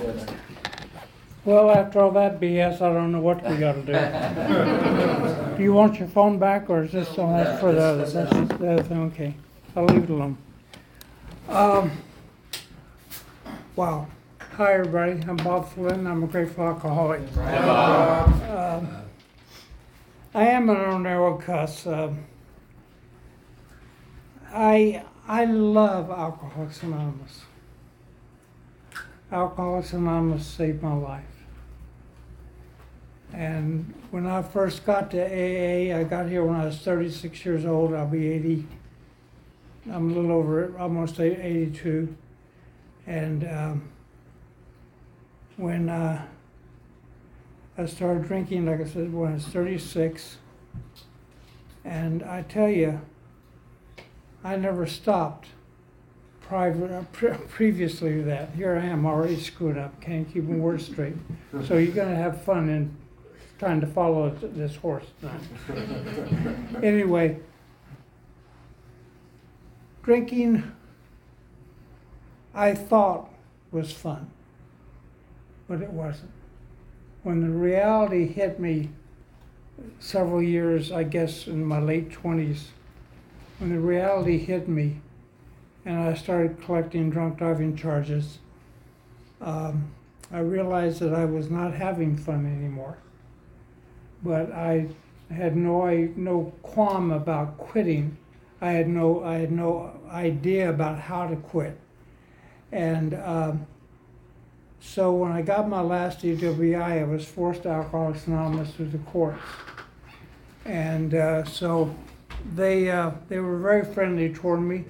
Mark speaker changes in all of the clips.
Speaker 1: dinner.
Speaker 2: Well, after all that BS, I don't know what we gotta do. Do you want your phone back, or is this, oh, that's for the other, that's just the other thing, okay. I'll leave it alone. Um, wow. Hi, everybody, I'm Bob Flynn, I'm a grateful alcoholic. Um, I am an ordinary cuss. Um, I, I love Alcoholics Anonymous. Alcoholics Anonymous saved my life. And when I first got to AA, I got here when I was 36 years old. I'll be 80. I'm a little over, almost 82. And um, when uh, I started drinking, like I said, when I was 36, and I tell you, I never stopped uh, pre- previously to that. Here I am already screwed up, can't keep my straight. So you're gonna have fun in trying to follow th- this horse. Anyway, drinking, I thought was fun, but it wasn't. When the reality hit me several years, I guess in my late twenties, when the reality hit me, and I started collecting drunk driving charges, um, I realized that I was not having fun anymore. But I had no I, no qualm about quitting. I had no I had no idea about how to quit, and um, so when I got my last DWI, I was forced to Alcoholics Anonymous through the courts, and uh, so they uh, they were very friendly toward me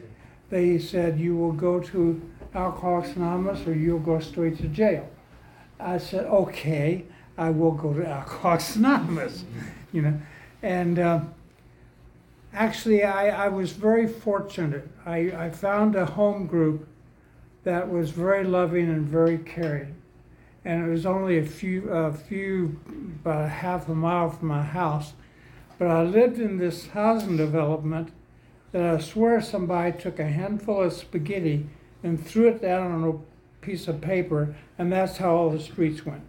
Speaker 2: they said, you will go to Alcoholics Anonymous or you'll go straight to jail. I said, okay, I will go to Alcoholics Anonymous, you know. And uh, actually, I, I was very fortunate. I, I found a home group that was very loving and very caring. And it was only a few, a few, about a half a mile from my house. But I lived in this housing development that I swear somebody took a handful of spaghetti and threw it down on a piece of paper, and that's how all the streets went.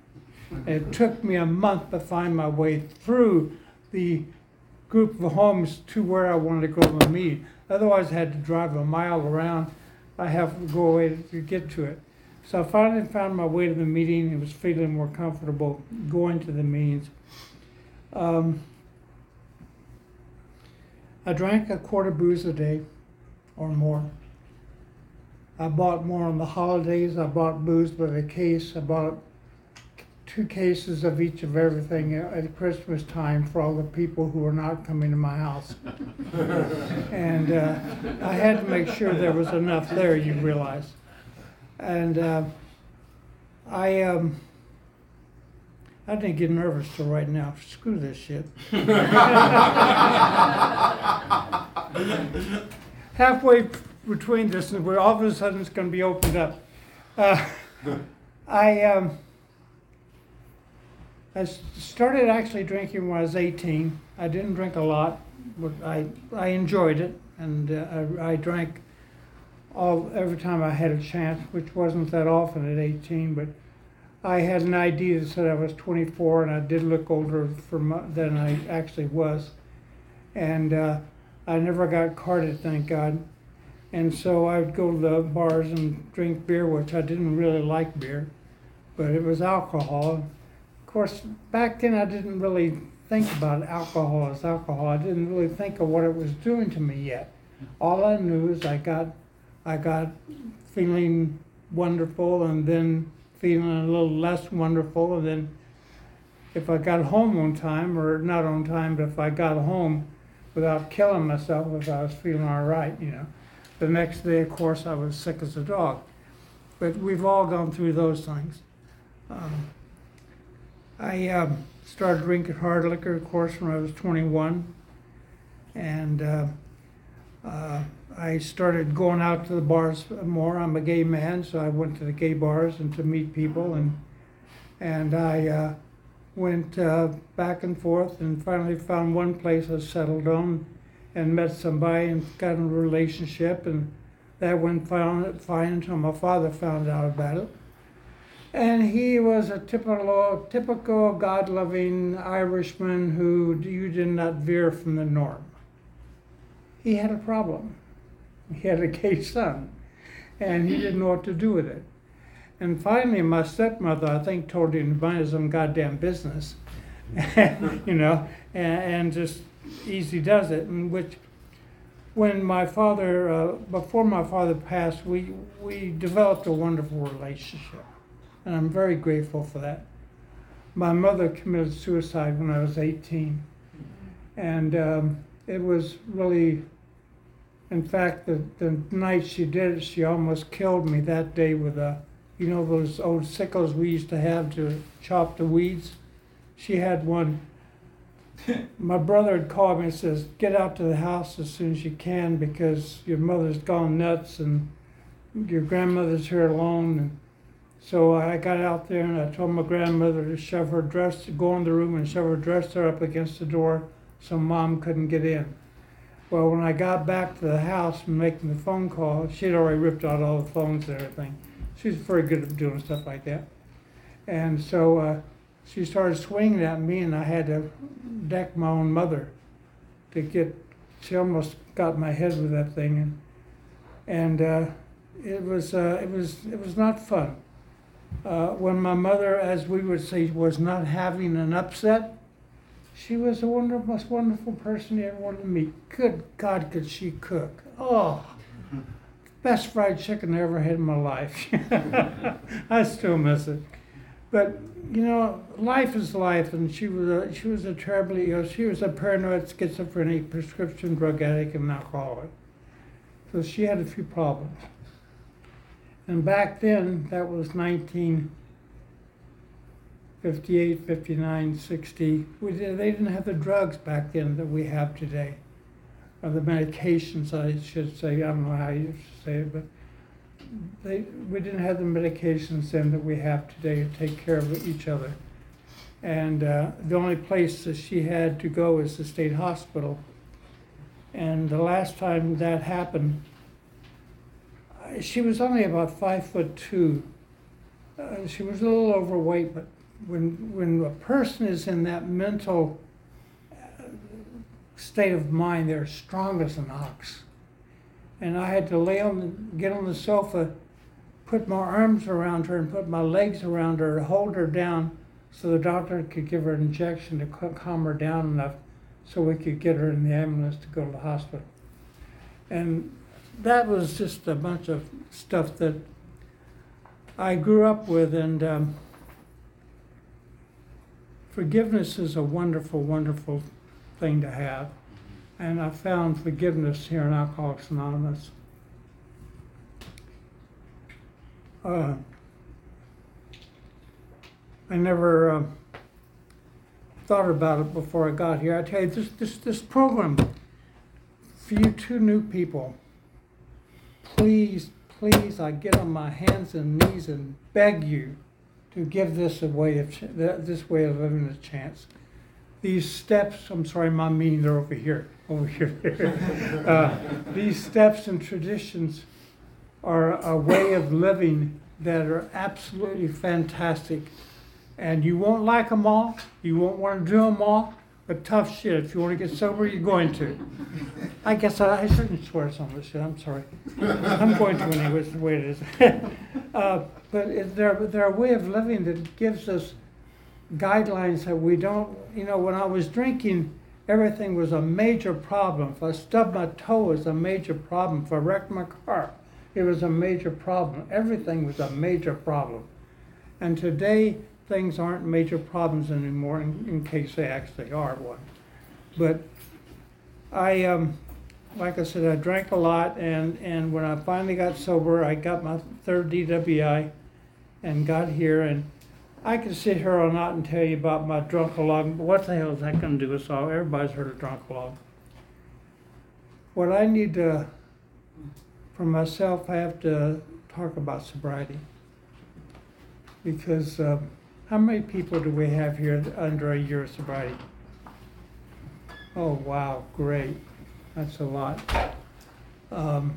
Speaker 2: It took me a month to find my way through the group of homes to where I wanted to go to a meeting. Otherwise, I had to drive a mile around. I have to go away to get to it. So I finally found my way to the meeting and was feeling more comfortable going to the meetings. Um, I drank a quart of booze a day or more. I bought more on the holidays. I bought booze by the case. I bought two cases of each of everything at Christmas time for all the people who were not coming to my house. and uh, I had to make sure there was enough there, you realize. And uh, I, um, I didn't get nervous till right now. Screw this shit. Halfway between this, and we're all of a sudden it's going to be opened up. Uh, I um, I started actually drinking when I was 18. I didn't drink a lot, but I I enjoyed it, and uh, I, I drank all every time I had a chance, which wasn't that often at 18, but I had an ID that said I was 24, and I did look older my, than I actually was, and uh, I never got carded, thank God. And so I would go to the bars and drink beer, which I didn't really like beer, but it was alcohol. Of course, back then I didn't really think about alcohol as alcohol. I didn't really think of what it was doing to me yet. All I knew is I got, I got feeling wonderful, and then feeling a little less wonderful, and then if I got home on time, or not on time, but if I got home without killing myself, if I was feeling all right, you know. The next day, of course, I was sick as a dog. But we've all gone through those things. Um, I um, started drinking hard liquor, of course, when I was 21. And uh, uh, I started going out to the bars more. I'm a gay man, so I went to the gay bars and to meet people. And, and I uh, went uh, back and forth and finally found one place I settled on and met somebody and got in a relationship. And that went fine, fine until my father found out about it. And he was a typical, typical God-loving Irishman who you did not veer from the norm. He had a problem. He had a gay son, and he didn't know what to do with it. And finally, my stepmother, I think, told him to mind his own goddamn business, you know, and, and just easy does it. And which, when my father, uh, before my father passed, we we developed a wonderful relationship and I'm very grateful for that. My mother committed suicide when I was 18, and um, it was really, in fact, the, the night she did it, she almost killed me that day with a, you know, those old sickles we used to have to chop the weeds. She had one. My brother had called me and says, "Get out to the house as soon as you can because your mother's gone nuts and your grandmother's here alone." And so I got out there and I told my grandmother to shove her dress, to go in the room and shove her dresser up against the door so mom couldn't get in. Well, when I got back to the house and making the phone call, she'd already ripped out all the phones and everything. She's very good at doing stuff like that. And so uh, she started swinging at me, and I had to deck my own mother to get. She almost got my head with that thing, and and uh, it was uh, it was it was not fun uh, when my mother, as we would say, was not having an upset, she was the most wonderful person you ever wanted to meet. Good God, could she cook? Oh, best fried chicken I ever had in my life. I still miss it. But you know, life is life, and she was a she was a terribly know, she was a paranoid schizophrenic, prescription drug addict, and alcoholic. So she had a few problems. And back then, that was 1958, 59, 60. We they didn't have the drugs back then that we have today, or the medications, I should say. I don't know how you say it, but they, we didn't have the medications then that we have today to take care of each other. And uh, the only place that she had to go is the state hospital. And the last time that happened, she was only about five foot two. Uh, she was a little overweight, but when when a person is in that mental uh, state of mind, they're strong as an ox. And I had to lay on, get on the sofa, put my arms around her and put my legs around her, to hold her down, so the doctor could give her an injection to calm her down enough, so we could get her in the ambulance to go to the hospital. And that was just a bunch of stuff that I grew up with, and um, forgiveness is a wonderful, wonderful thing to have. And I found forgiveness here in Alcoholics Anonymous. Uh, I never uh, thought about it before I got here. I tell you, this, this, this program for you two new people please, please, I get on my hands and knees and beg you to give this a way of ch- this way of living a chance. These steps, I'm sorry, my meaning they're over here, over here. uh, these steps and traditions are a way of living that are absolutely fantastic. And you won't like them all, you won't want to do them all, but tough shit. If you want to get sober, you're going to. I guess I, I shouldn't swear some of this shit. I'm sorry. I'm going to anyway. It's the way it is. uh, but they're, they're a way of living that gives us guidelines that we don't, you know, when I was drinking, everything was a major problem. If I stubbed my toe, it was a major problem. If I wrecked my car, it was a major problem. Everything was a major problem. And today, things aren't major problems anymore in, in case they actually are one. But I, um, like I said, I drank a lot, and, and when I finally got sober, I got my third DWI and got here, and I could sit here all night and tell you about my drunk-a-log, but what the hell is that going to do with all? Everybody's heard of drunk-a-log. What I need to, for myself, I have to talk about sobriety because. Um, how many people do we have here under a year of sobriety? Oh, wow, great. That's a lot. Um,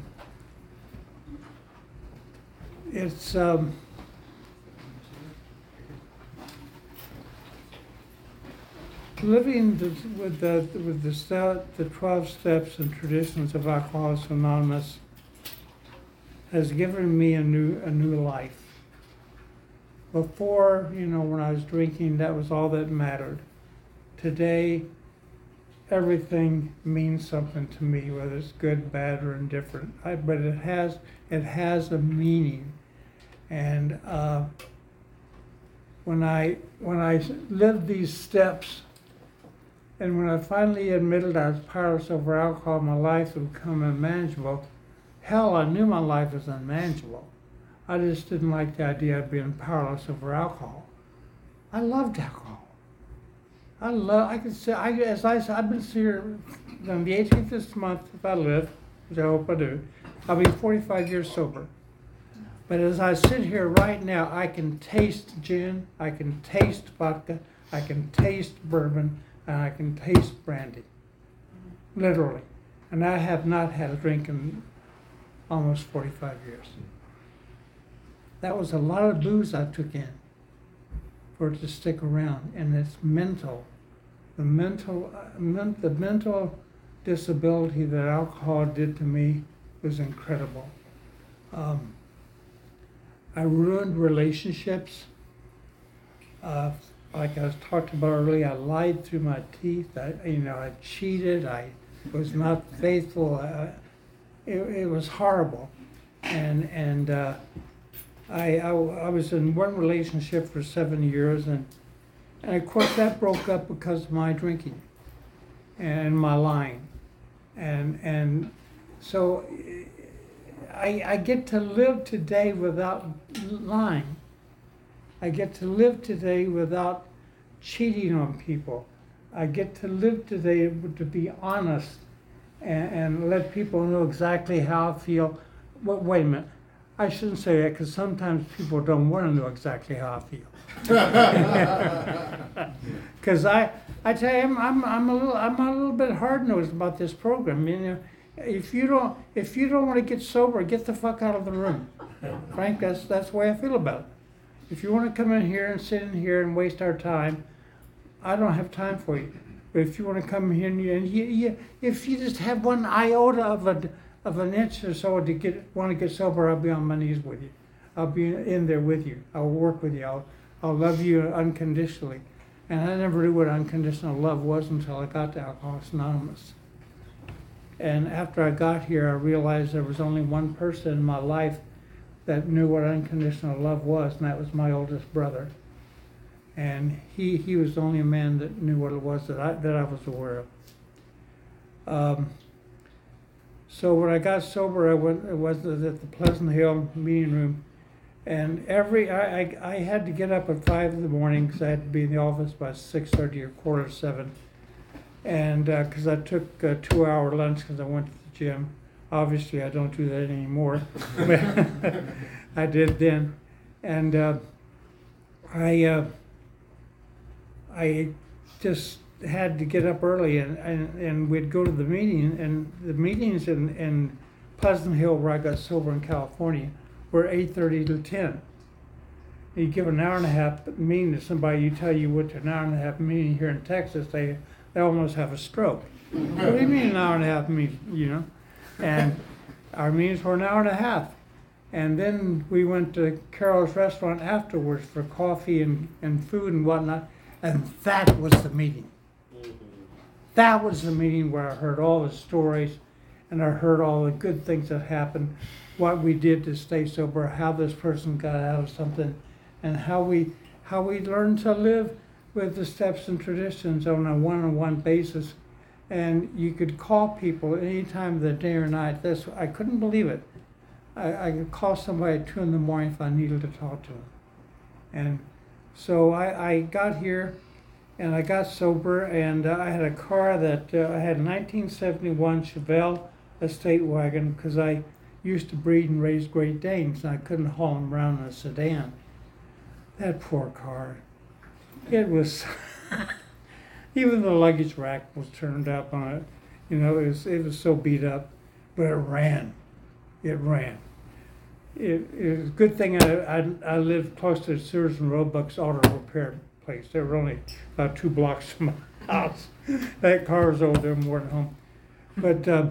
Speaker 2: It's, um, living with the, with the the twelve steps and traditions of Alcoholics Anonymous has given me a new, a new life. Before, you know, when I was drinking, that was all that mattered. Today, everything means something to me, whether it's good, bad, or indifferent. I, but it has it has a meaning, and uh, when I when I lived these steps, and when I finally admitted I was powerless over alcohol, my life would become unmanageable. Hell, I knew my life was unmanageable. I just didn't like the idea of being powerless over alcohol. I loved alcohol. I love. I could say. I as I I've been here on the 18th this month. If I live, which I hope I do, I'll be 45 years sober. But as I sit here right now, I can taste gin, I can taste vodka, I can taste bourbon, and I can taste brandy. Literally. And I have not had a drink in almost 45 years. That was a lot of booze I took in for it to stick around, and it's mental. The mental, uh, the mental disability that alcohol did to me was incredible. Um, I ruined relationships. Uh, like I was talked about earlier, I lied through my teeth. I, you know, I cheated. I was not faithful. It, it was horrible, and and uh, I, I I was in one relationship for seven years, and and of course that broke up because of my drinking, and my lying, and and so I, I get to live today without lying. I get to live today without cheating on people. I get to live today to be honest and, and let people know exactly how I feel. Well, wait a minute. I shouldn't say that because sometimes people don't want to know exactly how I feel. Because I, I tell you, I'm, I'm, I'm a little, I'm a little bit hard nosed about this program. You know, if you don't, if you don't want to get sober, get the fuck out of the room. Frank, that's that's the way I feel about it. If you want to come in here and sit in here and waste our time, I don't have time for you. But if you want to come here and you, and you, you if you just have one iota of a of an inch or so to get want to get sober, I'll be on my knees with you. I'll be in there with you. I'll work with you. I'll I'll love you unconditionally. And I never knew what unconditional love was until I got to Alcoholics Anonymous. And after I got here, I realized there was only one person in my life that knew what unconditional love was, and that was my oldest brother. And he, he was the only man that knew what it was that I, that I was aware of. Um, so when I got sober, I went, I was at the Pleasant Hill meeting room, and every I, I, I had to get up at five in the morning because I had to be in the office by six thirty or quarter seven, and because I took a two-hour lunch because I went to the gym. Obviously, I don't do that anymore, I did then, and uh, I uh, I just had to get up early and, and, and we'd go to the meeting and the meetings in, in Pleasant Hill where I got sober in California were eight thirty to ten. You give an hour and a half meeting to somebody, you tell you what an hour and a half meeting here in Texas, they they almost have a stroke. what do you mean an hour and a half meeting, you know? And our meetings were an hour and a half. And then we went to Carol's restaurant afterwards for coffee and, and food and whatnot. And that was the meeting. That was the meeting where I heard all the stories and I heard all the good things that happened, what we did to stay sober, how this person got out of something, and how we how we learned to live with the steps and traditions on a one-on-one basis. And you could call people any time of the day or night. This I couldn't believe it. I, I could call somebody at two in the morning if I needed to talk to them. And so I, I got here and I got sober, and uh, I had a car that uh, I had a 1971 Chevelle estate wagon because I used to breed and raise Great Danes, and I couldn't haul them around in a sedan. That poor car. It was, even the luggage rack was turned up on it. You know, it was, it was so beat up, but it ran. It ran. It, it was a good thing I, I, I lived close to Sears and Roebuck's auto repair place. They were only about two blocks from my, house. That car was over there more than home. But uh,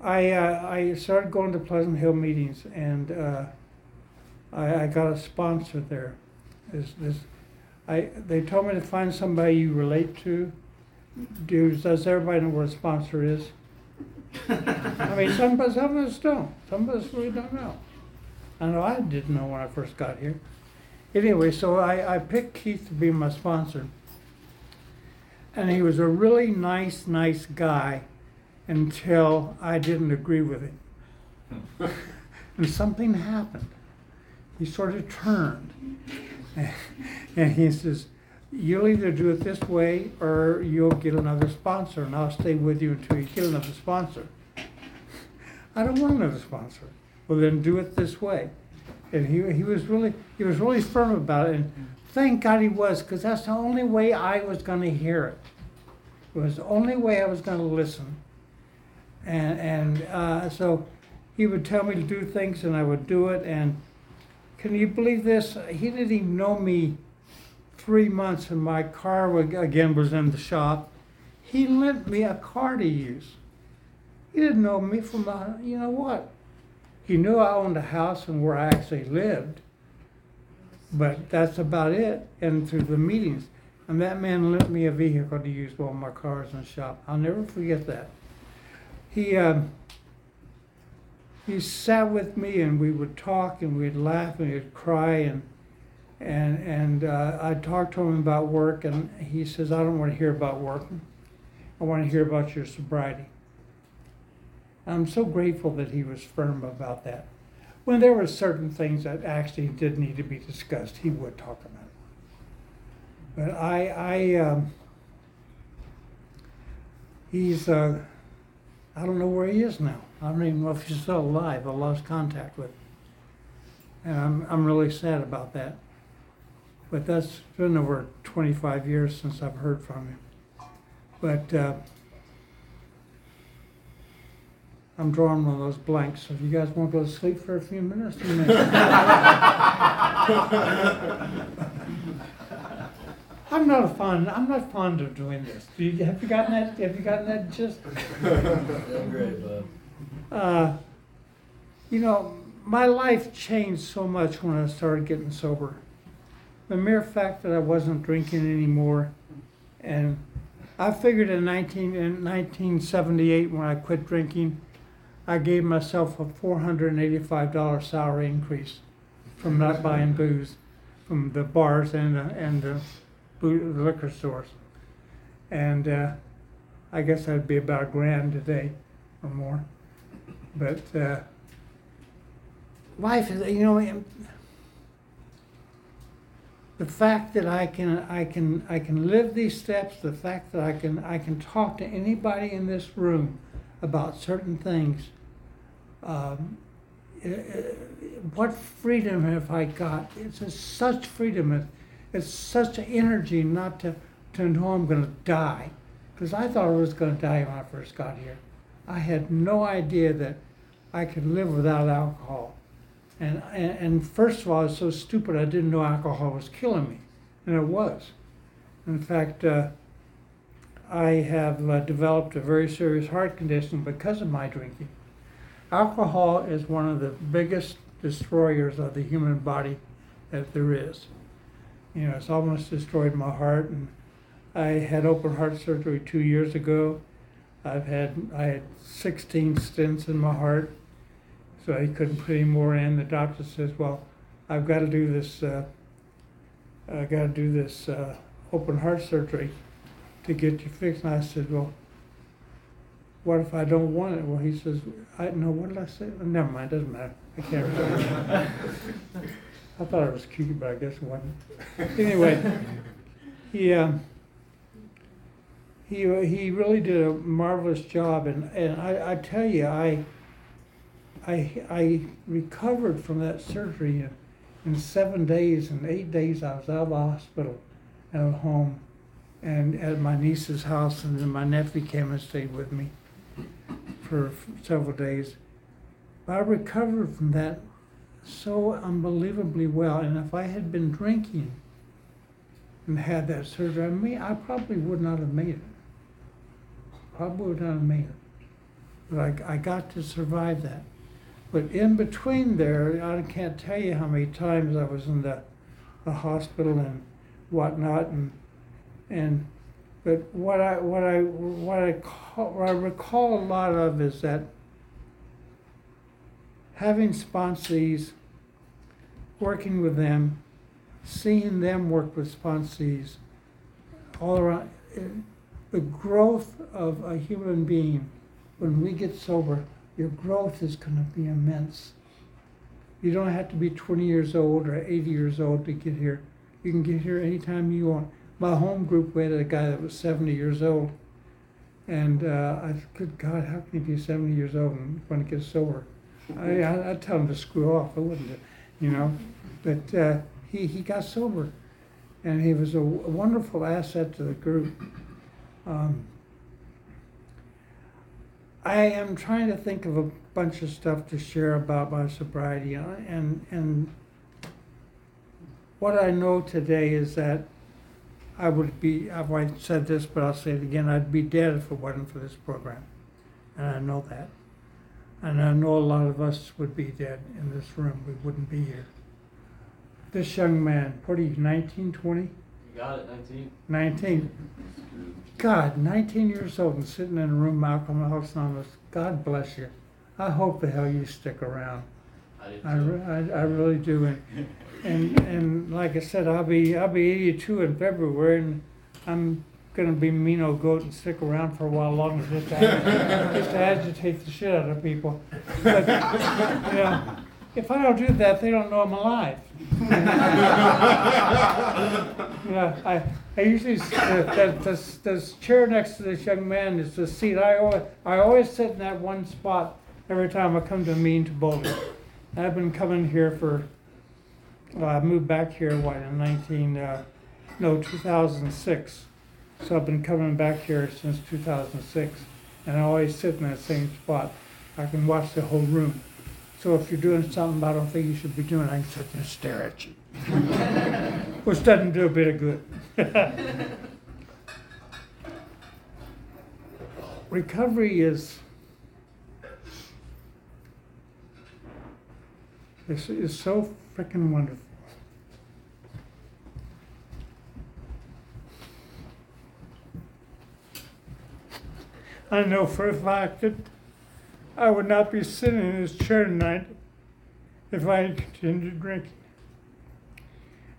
Speaker 2: I uh, I started going to Pleasant Hill meetings, and uh, I, I got a sponsor there. This this I they told me to find somebody you relate to. Does does everybody know what a sponsor is? I mean, some some of us don't. Some of us really don't know. I know I didn't know when I first got here. Anyway, so I, I picked Keith to be my sponsor. And he was a really nice, nice guy until I didn't agree with him. Hmm. and something happened. He sort of turned. And he says, You'll either do it this way or you'll get another sponsor, and I'll stay with you until you get another sponsor. I don't want another sponsor. Well, then do it this way. And he, he was really he was really firm about it, and thank God he was, because that's the only way I was going to hear it. It was the only way I was going to listen. And and uh, so he would tell me to do things, and I would do it. And can you believe this? He didn't even know me three months, and my car again was in the shop. He lent me a car to use. He didn't know me from a, you know what? He knew I owned a house and where I actually lived, but that's about it. And through the meetings, and that man lent me a vehicle to use while my car's in the shop. I'll never forget that. He um, he sat with me and we would talk and we'd laugh and we'd cry and and and uh, I talked to him about work and he says I don't want to hear about work. I want to hear about your sobriety. I'm so grateful that he was firm about that. When there were certain things that actually did need to be discussed, he would talk about it. But I, I, um, he's, uh, I don't know where he is now. I don't even know if he's still alive. I lost contact with him. And I'm, I'm really sad about that. But that's been over 25 years since I've heard from him. But uh, I'm drawing one of those blanks. So if you guys want to go to sleep for a few minutes, you may. I'm not fond. I'm not fond of doing this. Do you, have you gotten that? Have you gotten that gist?
Speaker 1: Doing great, bud.
Speaker 2: Uh, you know, my life changed so much when I started getting sober. The mere fact that I wasn't drinking anymore, and I figured in 19 in 1978 when I quit drinking, I gave myself a $485 salary increase from not buying booze from the bars and the, and the, the liquor stores, and uh, I guess that'd be about a grand today or more. But uh, life is, you know, the fact that I can, I can, I can live these steps, the fact that I can, I can talk to anybody in this room about certain things. Um, eh, eh, what freedom have I got? It's a, such freedom. It's such energy not to, to know I'm going to die. Because I thought I was going to die when I first got here. I had no idea that I could live without alcohol. And, and, and first of all, I was so stupid I didn't know alcohol was killing me. And it was. In fact, uh, I have uh, developed a very serious heart condition because of my drinking. Alcohol is one of the biggest destroyers of the human body that there is. You know, it's almost destroyed my heart. And I had open heart surgery two years ago. I've had I had 16 stents in my heart, so I couldn't put any more in. The doctor says, "Well, I've got to do this. Uh, I got to do this uh, open heart surgery to get you fixed." And I said, "Well, what if I don't want it?" Well, he says, "I know What did I say? Never mind. Doesn't matter. I can't remember." I thought it was cute, but I guess it wasn't. Anyway, he. Um, he, he really did a marvelous job, and, and I, I tell you, I, I, I recovered from that surgery in, in seven days. and eight days, I was out of the hospital and at home and at my niece's house, and then my nephew came and stayed with me for several days. But I recovered from that so unbelievably well, and if I had been drinking, and had that surgery. I mean, I probably would not have made it. Probably would not have made it. But I, I got to survive that. But in between there, I can't tell you how many times I was in the, the hospital and whatnot, and and but what I what I what I call, what I recall a lot of is that having sponsees, working with them, seeing them work with sponsees, all around, eh, the growth of a human being when we get sober, your growth is going to be immense. You don't have to be 20 years old or 80 years old to get here. You can get here anytime you want. My home group, we had a guy that was 70 years old. And uh, I said, good God, how can you be 70 years old and want to get sober? I, I, I'd tell him to screw off. I wouldn't, you know. But uh, he, he got sober. And he was a wonderful asset to the group. Um, I am trying to think of a bunch of stuff to share about my sobriety, and and what I know today is that I would be. I've already said this, but I'll say it again. I'd be dead if it wasn't for this program, and I know that. And I know a lot of us would be dead in this room. We wouldn't be here. This young man, what are you, 19, 20?
Speaker 1: You got it, 19.
Speaker 2: 19. God, 19 years old and sitting in a room, Malcolm Alcoholics Anonymous. God bless you. I hope the hell you stick around.
Speaker 1: I
Speaker 2: I, re- I, I really do. And, and and like I said, I'll be I'll be 82 in February, and I'm gonna be mean old goat and stick around for a while longer just to, ag- just to agitate the shit out of people. But you know, if I don't do that, they don't know I'm alive. Yeah, I, I usually, s- the, the, the, the chair next to this young man is the seat, I always, I always sit in that one spot every time I come to a meeting to Boulder. I've been coming here for, well, I moved back here, what, in nineteen, uh, no, two thousand six. So I've been coming back here since two thousand six, and I always sit in that same spot. I can watch the whole room. So if you're doing something I don't think you should be doing, I can sit there and stare at you which doesn't do a bit of good. Recovery is is, is so freaking wonderful. I know for a fact that I would not be sitting in this chair tonight if I had continued drinking.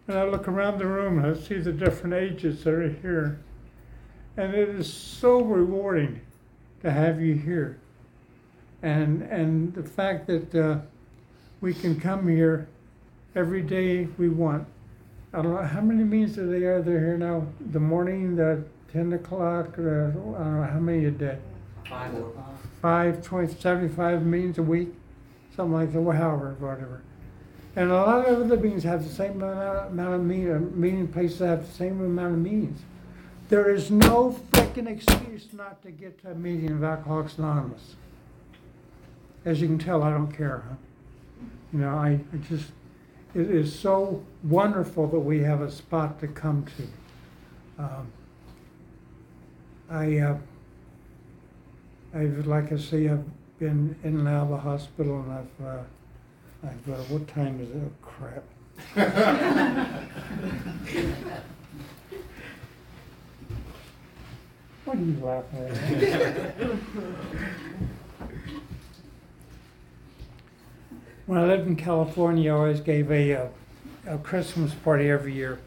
Speaker 2: And I look around the room and I see the different ages that are here. And it is so rewarding to have you here. And, and the fact that uh, we can come here every day we want. I don't know, how many meetings are they are there here now? The morning, the 10 o'clock, the, I don't know, how many a day?
Speaker 1: Five.
Speaker 2: Five, 20, 75 meetings a week? Something like that, however, whatever. And a lot of other meetings have the same amount, of meeting, uh, meeting places have the same amount of meetings. There is no freaking excuse not to get to a meeting of Alcoholics Anonymous. As you can tell, I don't care, huh? You know, I, I just, it is so wonderful that we have a spot to come to. Um, I, uh, I've, like I say, I've been in and out of the hospital and I've, uh, I've, uh, what time is it? Oh, crap. What are you laughing at? When I lived in California, I always gave a, uh, a Christmas party every year.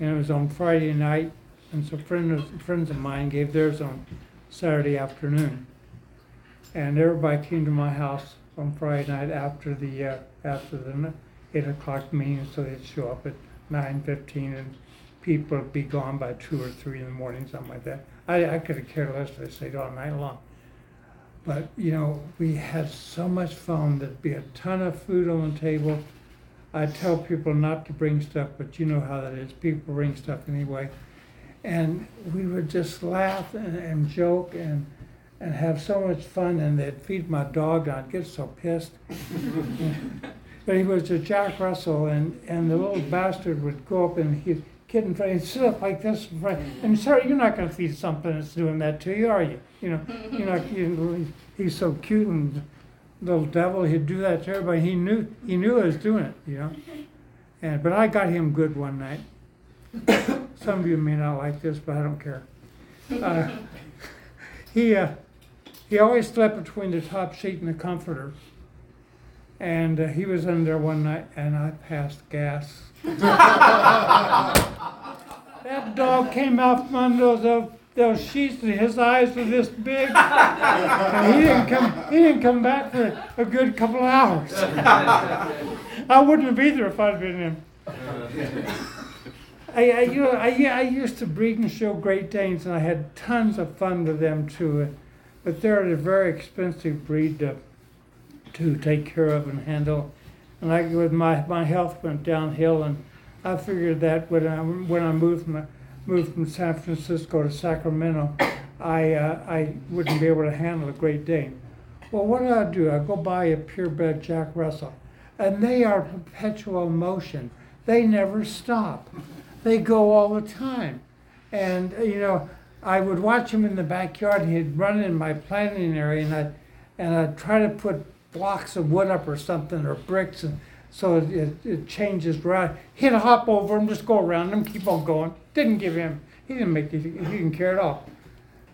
Speaker 2: And it was on Friday night, and some friends, friends of mine gave theirs on Saturday afternoon. And everybody came to my house on Friday night after the, uh, after the eight o'clock meeting, so they'd show up at nine fifteen and people would be gone by two or three in the morning, something like that. I, I could have cared less if they stayed all night long. But, you know, we had so much fun, there'd be a ton of food on the table. I tell people not to bring stuff, but you know how that is, people bring stuff anyway. And we would just laugh and, and joke and, and have so much fun, and they'd feed my dog, and I'd get so pissed. But he was a Jack Russell, and, and the little bastard would go up and he'd in front, and sit up like this in front. And sir, you're not going to feed something that's doing that to you, are you? You know, you know, you, he's so cute and little devil. He'd do that to everybody. He knew he knew I was doing it. You know, and but I got him good one night. Some of you may not like this, but I don't care. Uh, he uh, he always slept between the top sheet and the comforter. And uh, he was in there one night, and I passed gas. that dog came out from under those, those sheets, and his eyes were this big. and he didn't come. He didn't come back for a good couple of hours. I wouldn't have either if I'd been him. I, I, you know, I, I used to breed and show Great Danes, and I had tons of fun with them too. But they're a very expensive breed to, to take care of and handle. And I, with my, my health went downhill, and I figured that when I, when I moved from, moved from San Francisco to Sacramento, I, uh, I wouldn't be able to handle a Great Dane. Well, what do I do? I go buy a purebred Jack Russell, and they are perpetual motion. They never stop. They go all the time. And, you know, I would watch him in the backyard. He'd run in my planting area, and I'd, and I'd try to put blocks of wood up or something or bricks, and so it, it, it changes route. He'd hop over and just go around them, keep on going. Didn't give him. He didn't make. He didn't care at all.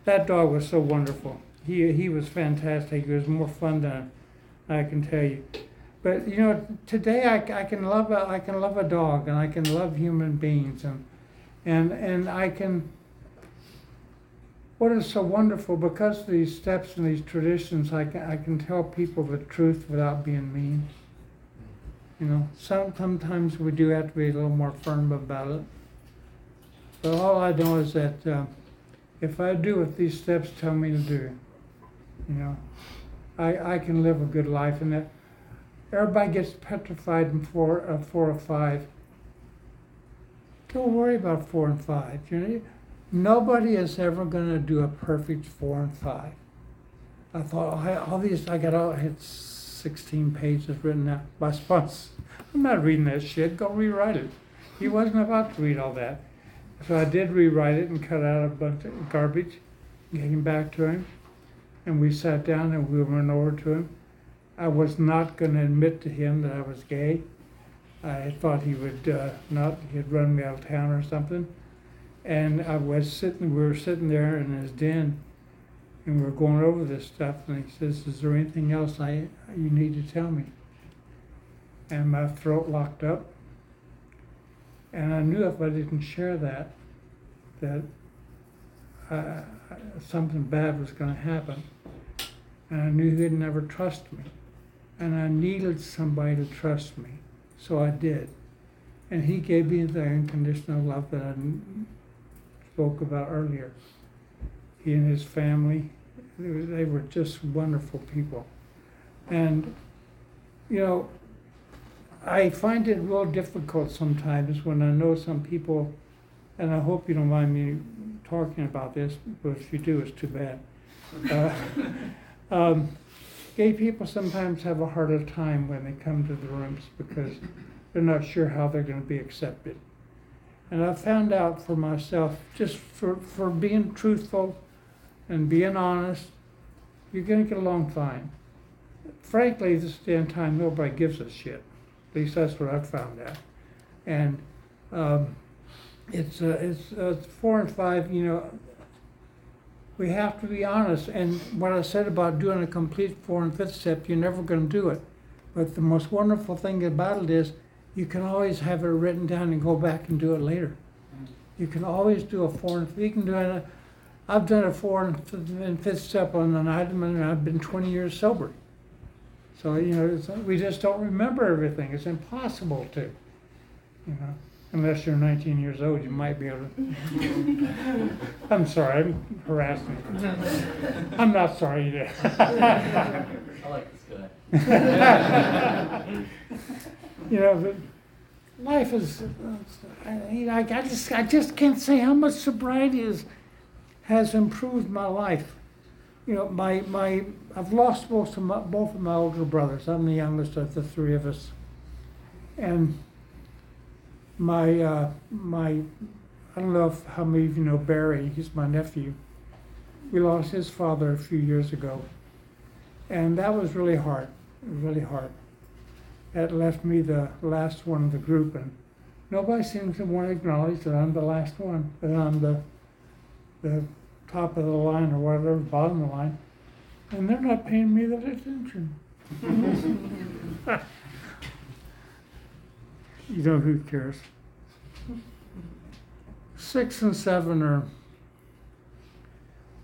Speaker 2: That dog was so wonderful. He he was fantastic. He was more fun than I can tell you. But you know, today I, I can love a, I can love a dog and I can love human beings and and and I can. What is so wonderful because of these steps and these traditions, I can I can tell people the truth without being mean. You know, some, sometimes we do have to be a little more firm about it. But all I know is that uh, if I do what these steps tell me to do, you know, I, I can live a good life. And that everybody gets petrified in four, uh, four or five. Don't worry about four and five. You know, nobody is ever going to do a perfect four and five. I thought oh, I, all these I got all hits 16 pages written out by month. I'm not reading that shit. Go rewrite it. He wasn't about to read all that. So I did rewrite it and cut out a bunch of garbage, Gave him back to him. And we sat down and we went over to him. I was not going to admit to him that I was gay. I thought he would uh, not, he'd run me out of town or something. And I was sitting, we were sitting there in his den and we were going over this stuff. And he says, "Is there anything else I you need to tell me?" And my throat locked up. And I knew if I didn't share that, that uh, something bad was going to happen. And I knew he'd never trust me and I needed somebody to trust me. So I did. And he gave me the unconditional love that I spoke about earlier. He and his family, they were just wonderful people. And, you know, I find it real difficult sometimes when I know some people, and I hope you don't mind me talking about this, but if you do, it's too bad. Uh, um, gay people sometimes have a harder time when they come to the rooms because they're not sure how they're going to be accepted. And I found out for myself, just for, for being truthful and being honest, you're going to get along fine. Frankly, this day and time, nobody gives a shit. At least that's what I've found out. And um, it's, uh, it's uh, four and five, you know, we have to be honest. And what I said about doing a complete four and fifth step, you're never going to do it. But the most wonderful thing about it is you can always have it written down and go back and do it later. You can always do a four and you can do it. I've done a four and fifth step on an item, and I've been 20 years sober. So you know, we just don't remember everything. It's impossible to, you know unless you're 19 years old, you might be able to. I'm sorry, I'm harassing you. I'm not sorry either.
Speaker 1: I like this guy.
Speaker 2: you know, but life is. I, know, I just, I just can't say how much sobriety is, has improved my life. You know, my, my, I've lost both of my, both of my older brothers. I'm the youngest of the three of us, and my, uh, my, I don't know if, how many of you know Barry, he's my nephew. We lost his father a few years ago. And that was really hard, really hard. That left me the last one of the group and nobody seems to want to acknowledge that I'm the last one, that I'm the, the top of the line or whatever, bottom of the line. And they're not paying me that attention. You know, who cares? Six and seven are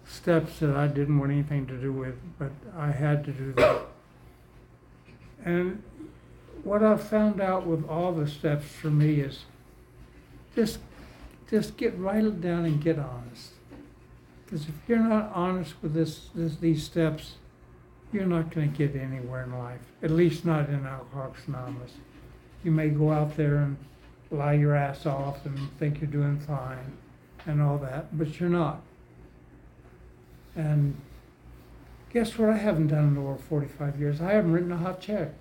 Speaker 2: steps that I didn't want anything to do with, but I had to do that. And what I've found out with all the steps for me is just, just get, it down and get honest. Because if you're not honest with this, this, these steps, you're not gonna get anywhere in life, at least not in Alcoholics Anonymous. You may go out there and lie your ass off and think you're doing fine and all that, but you're not. And guess what I haven't done in over forty-five years? I haven't written a hot check.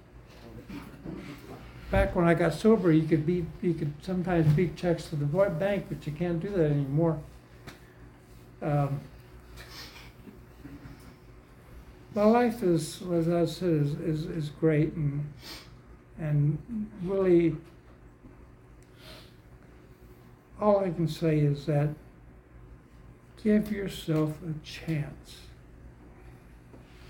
Speaker 2: Back when I got sober, you could be, you could sometimes beat checks to the bank, but you can't do that anymore. Um, my life is, as I said, is, is, is great and, and really, all I can say is that give yourself a chance.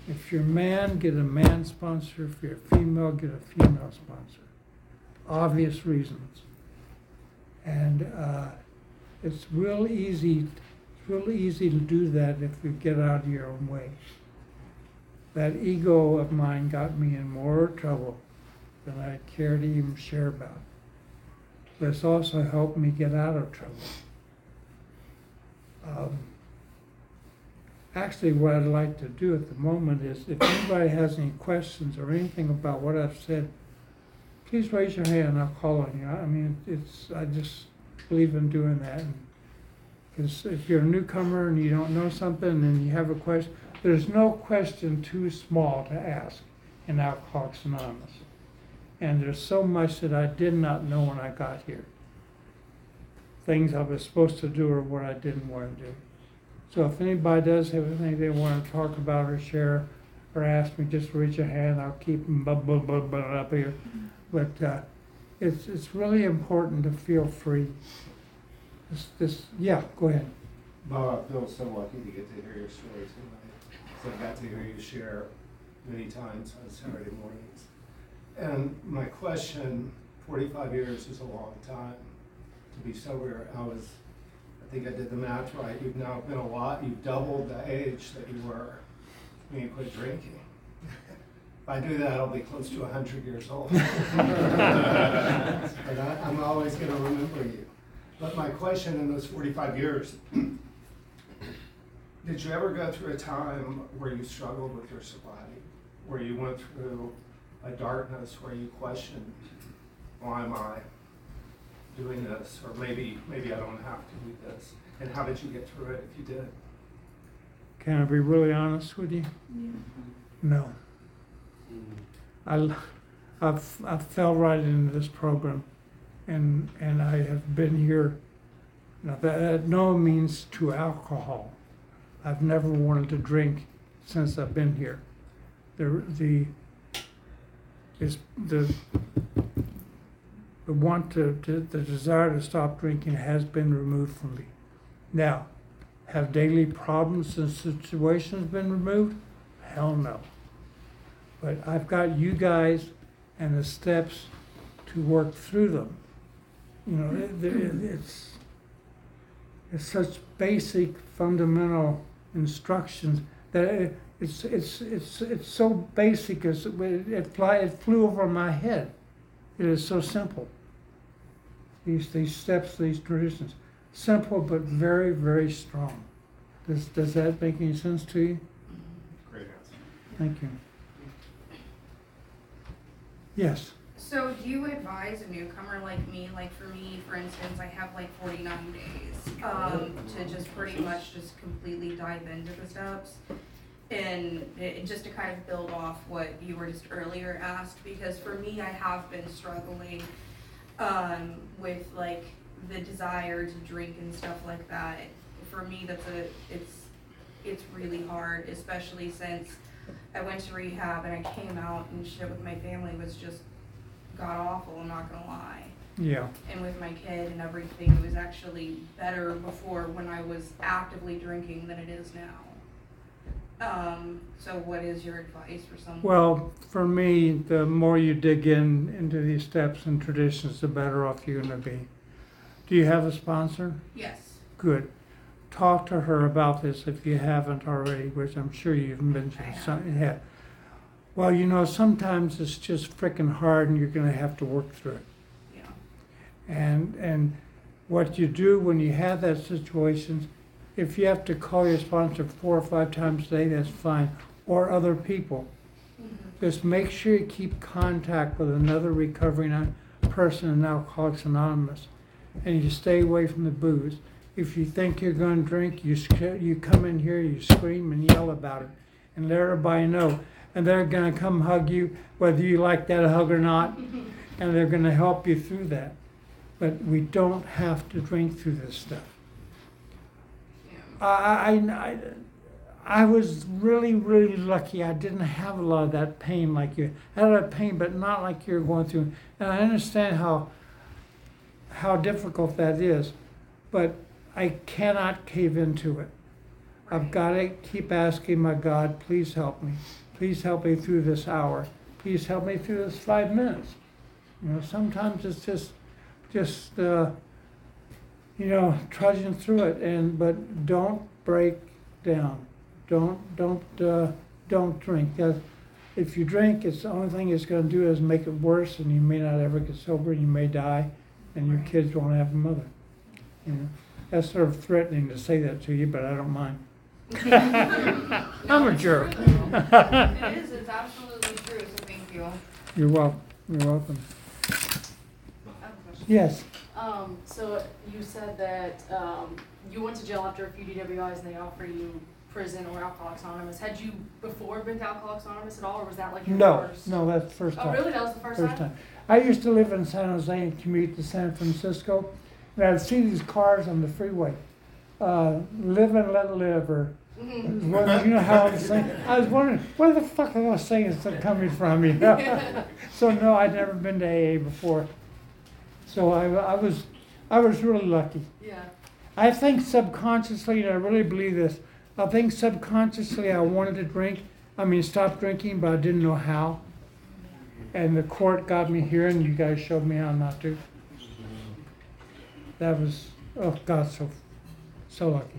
Speaker 2: If you're a man, get a man sponsor. If you're a female, get a female sponsor. Obvious reasons. And uh, it's real easy, it's real easy to do that if you get out of your own way. That ego of mine got me in more trouble than I care to even share about. But it's also helped me get out of trouble. Um, actually, what I'd like to do at the moment is if anybody has any questions or anything about what I've said, please raise your hand and I'll call on you. I mean, it's, I just believe in doing that. If you're a newcomer and you don't know something and you have a question, there's no question too small to ask in Alcoholics Anonymous. And there's so much that I did not know when I got here. Things I was supposed to do or what I didn't want to do. So if anybody does have anything they want to talk about or share or ask me, just raise your hand. I'll keep them blah, blah, blah, blah, up here. But uh, it's, it's really important to feel free. This, this, yeah, go ahead.
Speaker 3: Bob, I feel so lucky to get to hear your story tonight. So I got to hear you share many times on Saturday mornings. And my question, forty-five years is a long time to be sober. I was, I think I did the math right. You've now been a lot, you've doubled the age that you were when you quit drinking. If I do that, I'll be close to hundred years old. But I, I'm always gonna remember you. But my question in those forty-five years, did you ever go through a time where you struggled with your sobriety? Where you went through a darkness where you questioned, why am I doing this? Or maybe, maybe I don't have to do this. And how did you get through it if you did?
Speaker 2: Can I be really honest with you? No. Mm. I, I've, I fell right into this program and, and I have been here. Now that, that no means to alcohol. I've never wanted to drink since I've been here. The, the, is the, the want to, to, the desire to stop drinking has been removed from me. Now, have daily problems and situations been removed? Hell no. But I've got you guys and the steps to work through them. You know, it, it, it's it's such basic, fundamental instructions that it, it's it's it's it's so basic. It's, it it, fly, it flew over my head. It is so simple. These these steps, these traditions, simple but very very strong. Does does that make any sense to you?
Speaker 3: Great answer.
Speaker 2: Thank you. Yes.
Speaker 4: So do you advise a newcomer like me, like for me, for instance, I have like forty-nine days, um, to just pretty much just completely dive into the steps? And it, just to kind of build off what you were just earlier asked, because for me, I have been struggling. um, with like the desire to drink and stuff like that. For me, that's a, it's, it's really hard, especially since I went to rehab and I came out and shit with my family was just god awful, I'm not gonna lie.
Speaker 2: Yeah.
Speaker 4: And with my kid and everything, it was actually better before when I was actively drinking than it is now. Um, so what is your advice for someone?
Speaker 2: Well, for me, the more you dig in into these steps and traditions, the better off you're going to be. Do you have a sponsor?
Speaker 4: Yes,
Speaker 2: Good. Talk to her about this if you haven't already, which I'm sure you've
Speaker 4: I
Speaker 2: mentioned
Speaker 4: have.
Speaker 2: some. Yeah. Well, you know, sometimes it's just freaking hard, and you're going to have to work through it.
Speaker 4: yeah,
Speaker 2: And and what you do when you have that situation, if you have to call your sponsor four or five times a day, that's fine, or other people. Mm-hmm. Just make sure you keep contact with another recovering person in Alcoholics Anonymous, and you stay away from the booze. If you think you're going to drink, you sc- you come in here, you scream and yell about it, and let everybody know, and they're going to come hug you, whether you like that hug or not, and they're going to help you through that. But we don't have to drink through this stuff. I, I, I, I was really, really lucky. I didn't have a lot of that pain like you. I had that pain, but not like you're going through. And I understand how, how difficult that is, but I cannot cave into it. I've got to keep asking my God, please help me. Please help me through this hour. Please help me through this five minutes. You know, sometimes it's just, just, uh, you know, trudging through it. And but don't break down. Don't don't uh, don't drink. That if you drink, it's the only thing it's going to do is make it worse, and you may not ever get sober. and You may die, and your kids won't have a mother. You know, that's sort of threatening to say that to you, but I don't mind. I'm a jerk.
Speaker 4: It is, it's absolutely true, so thank you.
Speaker 2: You're welcome. You're welcome.
Speaker 4: I have a question.
Speaker 2: Yes.
Speaker 5: Um, so you said that, um, you went to jail after a few DWIs and they offered you prison or Alcoholics Anonymous. Had you before been to Alcoholics Anonymous at all, or was that like your
Speaker 2: No.
Speaker 5: first?
Speaker 2: No, that's the first
Speaker 5: Oh,
Speaker 2: time.
Speaker 5: really? That was the first time?
Speaker 2: First time. I used to live in San Jose and commute to San Francisco, and I'd see these cars on the freeway. Uh, live and let live, or
Speaker 5: Mhm.
Speaker 2: well, you know how I was saying. I was wondering where the fuck are those things coming from, you know? so no, I'd never been to AA before. So I, I was, I was really lucky.
Speaker 5: Yeah.
Speaker 2: I think subconsciously, and I really believe this, I think subconsciously I wanted to drink, I mean, stop drinking, but I didn't know how. And the court got me here, and you guys showed me how not to. That was, oh God, so, so lucky.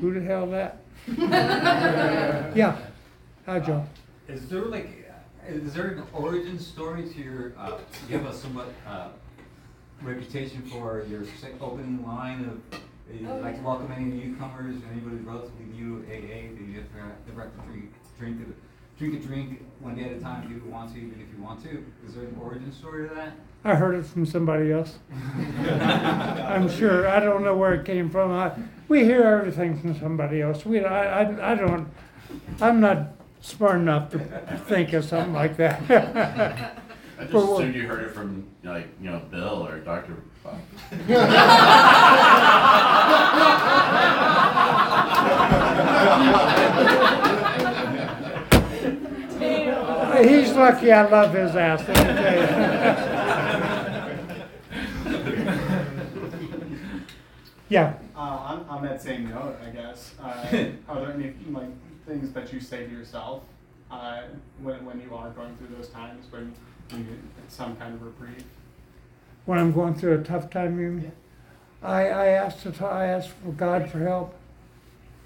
Speaker 2: Who the hell that? Yeah. Hi, Joe.
Speaker 6: Is there like, is there an origin story to your, uh, you have a somewhat, uh, reputation for your say, opening line of, uh, you
Speaker 5: Oh,
Speaker 6: like
Speaker 5: yeah.
Speaker 6: welcoming any newcomers, anybody relatively new to AA, that you have to, the right to drink, drink, a- drink a drink one day at a time if you want to, even if you want to? Is there an origin story to that?
Speaker 2: I heard it from somebody else. I'm sure. I don't know where it came from. I, we hear everything from somebody else. We, I, I, I don't. I'm not smart enough to think of something like that.
Speaker 7: I just
Speaker 2: For
Speaker 7: assumed you heard it from like you know Bill or Doctor.
Speaker 2: He's lucky. I love his ass. Let me tell you. yeah.
Speaker 8: Uh, on, on that same note, I guess, uh, are there any like things that you say to yourself uh, when, when you are going through those times when you get some kind of reprieve?
Speaker 2: When I'm going through a tough time, you mean? I, I ask to, I ask for God for help.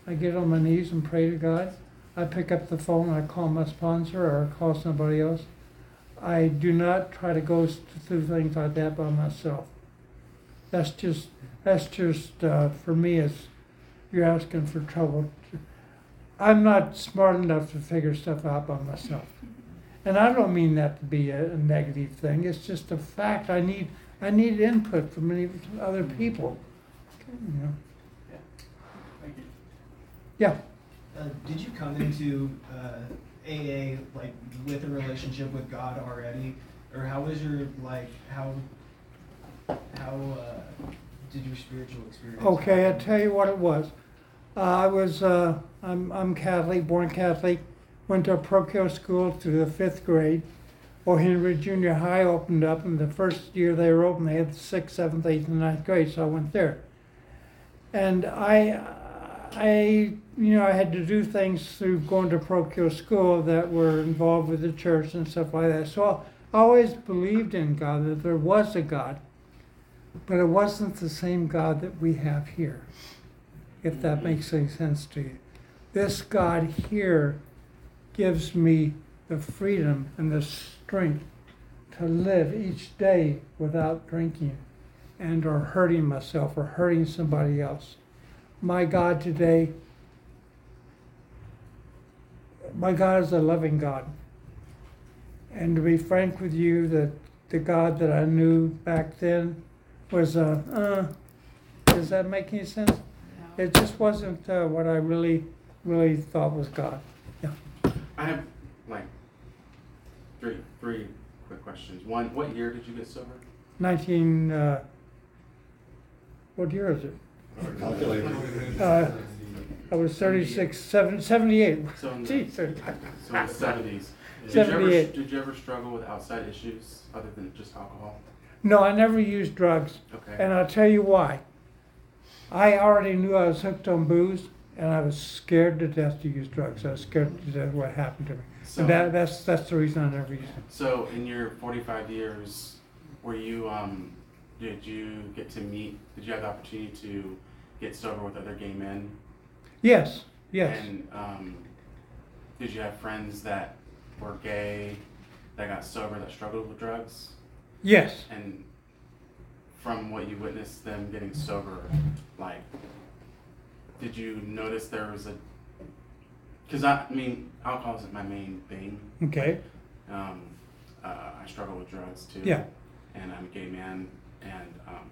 Speaker 2: I get on my knees and pray to God. I pick up the phone, I call my sponsor or I call somebody else. I do not try to go through things like that by myself. That's just, that's just, uh, for me, it's, you're asking for trouble. I'm not smart enough to figure stuff out by myself. And I don't mean that to be a, a negative thing. It's just a fact. I need I need input from many other people. You know.
Speaker 8: Thank you.
Speaker 2: Yeah.
Speaker 9: Uh, did you come into uh, AA like with a relationship with God already, or how was your like how how uh, did your spiritual experience?
Speaker 2: Okay, I'll tell you what it was. Uh, I was, uh, I'm, I'm Catholic, born Catholic, went to a parochial school through the fifth grade. O. Henry Junior High opened up, and the first year they were open, they had the sixth, seventh, eighth, and ninth grade, so I went there. And I, I, you know, I had to do things through going to parochial school that were involved with the church and stuff like that. So I always believed in God, that there was a God, but it wasn't the same God that we have here if that mm-hmm. makes any sense to you. This God here gives me the freedom and the strength to live each day without drinking and or hurting myself or hurting somebody else. My God today, my God is a loving God. And to be frank with you, that the God that I knew back then was a, uh, does that make any sense? No. It just wasn't uh, what I really, really thought was God. Yeah.
Speaker 10: I have like three three quick questions. One, what year did you get sober?
Speaker 2: 19, uh, what year is it?
Speaker 3: Calculate.
Speaker 2: Uh, I was 36, seven- 78.
Speaker 10: So in the,
Speaker 2: Jeez.
Speaker 10: so in the seventies. Did you ever
Speaker 2: 78.
Speaker 10: did you ever struggle with outside issues other than just alcohol?
Speaker 2: No, I never used drugs,
Speaker 10: Okay.
Speaker 2: and I'll tell you why. I already knew I was hooked on booze, and I was scared to death to use drugs. I was scared to death what happened to me.
Speaker 10: so
Speaker 2: And that, that's, that's the reason I never used them.
Speaker 10: so in your forty five years, were you um did you get to meet did you have the opportunity to get sober with other gay men?
Speaker 2: Yes, yes.
Speaker 10: And um, did you have friends that were gay that got sober that struggled with drugs?
Speaker 2: Yes.
Speaker 10: And from what you witnessed them getting sober, like, did you notice there was a? Because I, I mean, alcohol isn't my main thing.
Speaker 2: Okay.
Speaker 10: Um, uh, I struggle with drugs too.
Speaker 2: Yeah.
Speaker 10: And I'm a gay man, and um,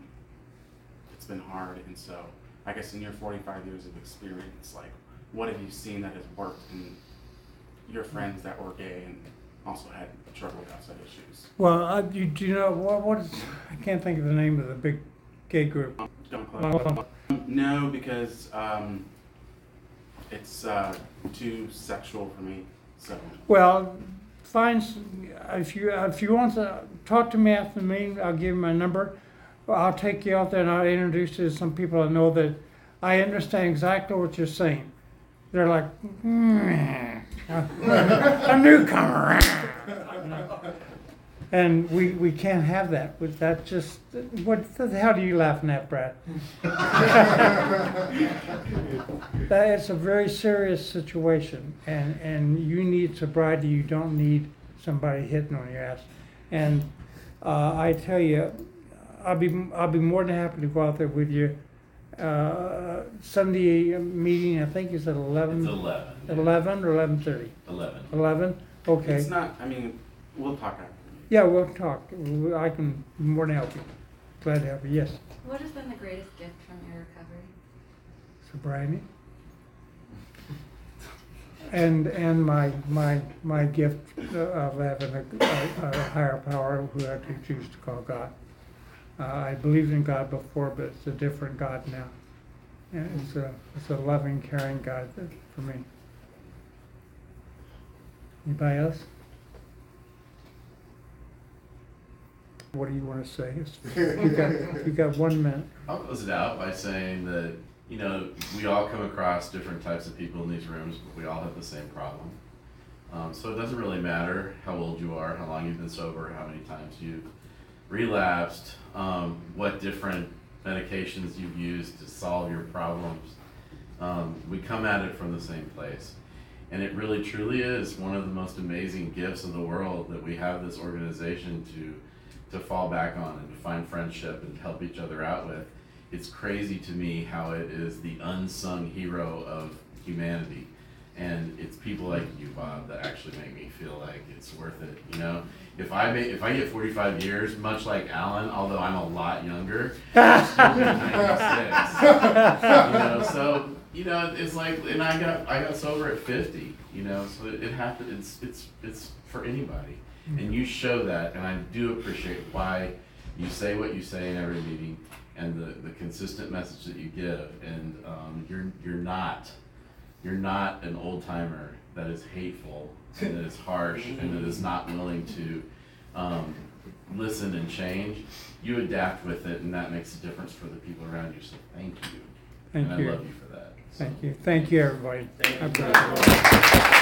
Speaker 10: it's been hard. And so, I guess in your 45 years of experience, like, what have you seen that has worked in your friends that were gay and also had trouble with outside issues?
Speaker 2: Well, uh, you, do you know what? What is? I can't think of the name of the big gay group.
Speaker 10: Close. No, because um, it's uh, too sexual for me. So
Speaker 2: Well, find if you if you want to talk to me after the meeting, I'll give you my number. I'll take you out there and I'll introduce you to some people I know that I understand exactly what you're saying. They're like, "Mm, a newcomer. And we, we can't have that. With that just what the hell are you laughing at, Brad? that it's a very serious situation, and and you need sobriety. You don't need somebody hitting on your ass. And uh, I tell you, I'll be I'll be more than happy to go out there with you. Uh, Sunday meeting, I think is at
Speaker 7: It's
Speaker 2: eleven.
Speaker 7: eleven.
Speaker 2: At eleven or eleven thirty.
Speaker 7: Eleven.
Speaker 2: Eleven. Okay.
Speaker 10: it's not. I mean, we'll talk after.
Speaker 2: Yeah, we'll talk. I can more than help you. Glad to help you. Yes.
Speaker 11: What has been the greatest gift from your recovery?
Speaker 2: sobriety. And, and my, my, my gift of having a, a, a higher power who I choose to call God. Uh, I believed in God before, but it's a different God now. And it's a, it's a loving, caring God for me. Anybody else? What do you want to say? You got, you got one minute.
Speaker 7: I'll close it out by saying that, you know, we all come across different types of people in these rooms, but we all have the same problem. Um, so it doesn't really matter how old you are, how long you've been sober, how many times you've relapsed, um, what different medications you've used to solve your problems. Um, we come at it from the same place. And it really truly is one of the most amazing gifts of the world that we have this organization to to fall back on and to find friendship and help each other out with. It's crazy to me how it is the unsung hero of humanity. And it's people like you, Bob, that actually make me feel like it's worth it. You know, if I if I get 45 years, much like Alan, although I'm a lot younger, I'm still 96. you know, so you know, it's like, and I got I got sober at 50. You know, so it, it happened. It's it's it's for anybody. And you show that, and I do appreciate why you say what you say in every meeting and the, the consistent message that you give. And um, you're, you're not, you're not an old timer that is hateful and that is harsh and that is not willing to um, listen and change. You adapt with it, and that makes a difference for the people around you. So thank you.
Speaker 2: Thank
Speaker 7: and
Speaker 2: you.
Speaker 7: I love you for that. So-
Speaker 2: Thank you. Thank you, everybody.
Speaker 1: Thank you.
Speaker 2: I appreciate it.